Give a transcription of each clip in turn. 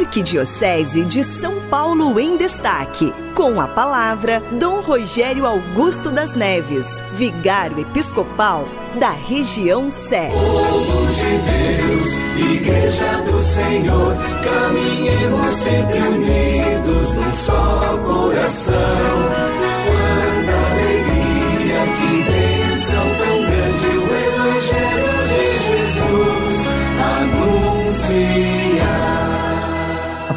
Arquidiocese de São Paulo em Destaque. Com a palavra, Dom Rogério Augusto das Neves, vigário episcopal da região Sé. Povo de Deus, Igreja do Senhor, caminhemos sempre unidos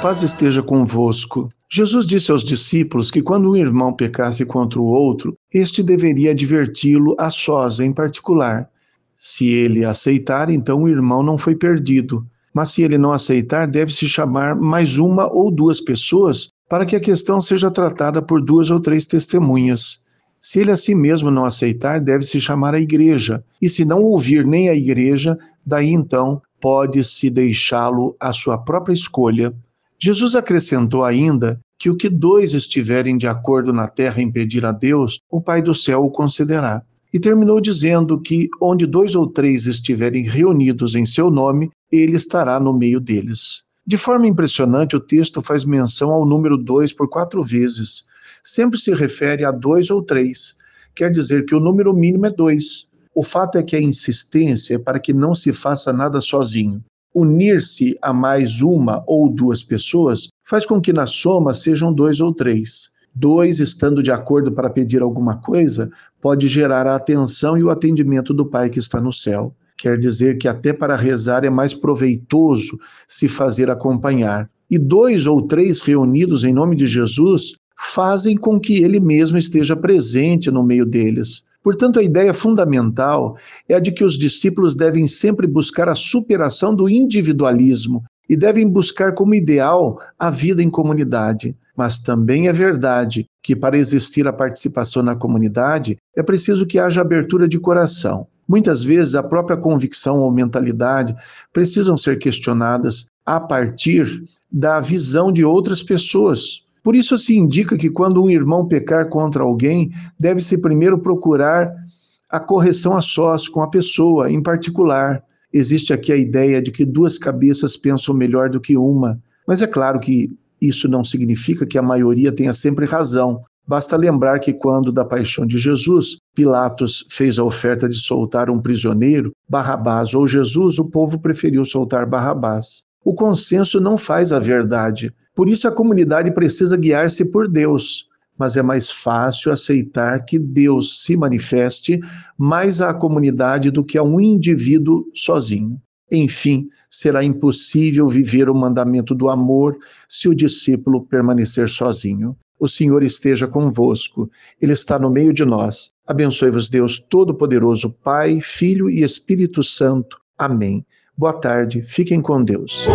paz esteja convosco. Jesus disse aos discípulos que quando um irmão pecasse contra o outro, este deveria adverti-lo a sós em particular. Se ele aceitar, então o irmão não foi perdido. Mas se ele não aceitar, deve-se chamar mais uma ou duas pessoas para que a questão seja tratada por duas ou três testemunhas. Se ele a si mesmo não aceitar, deve-se chamar a igreja. E se não ouvir nem a igreja, daí então pode-se deixá-lo à sua própria escolha. Jesus acrescentou ainda que o que dois estiverem de acordo na terra em pedir a Deus, o Pai do céu o concederá. E terminou dizendo que onde dois ou três estiverem reunidos em seu nome, ele estará no meio deles. De forma impressionante, o texto faz menção ao número dois por quatro vezes. Sempre se refere a dois ou três. Quer dizer que o número mínimo é dois. O fato é que a insistência é para que não se faça nada sozinho unir-se a mais uma ou duas pessoas faz com que na soma sejam dois ou três. Dois estando de acordo para pedir alguma coisa pode gerar a atenção e o atendimento do Pai que está no céu. Quer dizer que até para rezar é mais proveitoso se fazer acompanhar. E dois ou três reunidos em nome de Jesus fazem com que ele mesmo esteja presente no meio deles. Portanto, a ideia fundamental é a de que os discípulos devem sempre buscar a superação do individualismo e devem buscar como ideal a vida em comunidade. Mas também é verdade que, para existir a participação na comunidade, é preciso que haja abertura de coração. Muitas vezes, a própria convicção ou mentalidade precisam ser questionadas a partir da visão de outras pessoas, por isso se indica que quando um irmão pecar contra alguém, deve-se primeiro procurar a correção a sós com a pessoa em particular. Existe aqui a ideia de que duas cabeças pensam melhor do que uma, mas é claro que isso não significa que a maioria tenha sempre razão. Basta lembrar que quando da paixão de Jesus, Pilatos fez a oferta de soltar um prisioneiro, Barrabás ou Jesus, o povo preferiu soltar Barrabás. O consenso não faz a verdade. Por isso a comunidade precisa guiar-se por Deus, mas é mais fácil aceitar que Deus se manifeste mais à comunidade do que a um indivíduo sozinho. Enfim, será impossível viver o mandamento do amor se o discípulo permanecer sozinho. O Senhor esteja convosco, Ele está no meio de nós. Abençoe-vos, Deus Todo-Poderoso, Pai, Filho e Espírito Santo. Amém. Boa tarde, fiquem com Deus.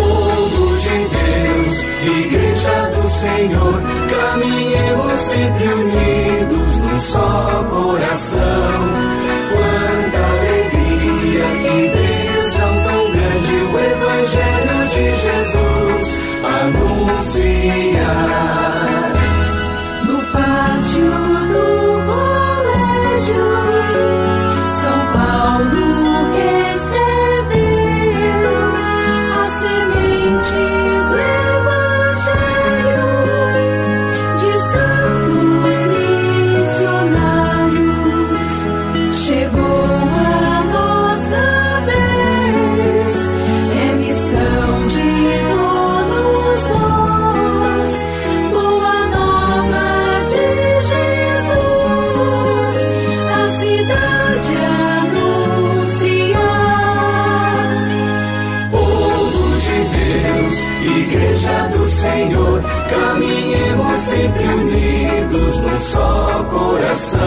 Igreja do Senhor, caminhemos sempre unidos num só coração. Sempre unidos num só coração.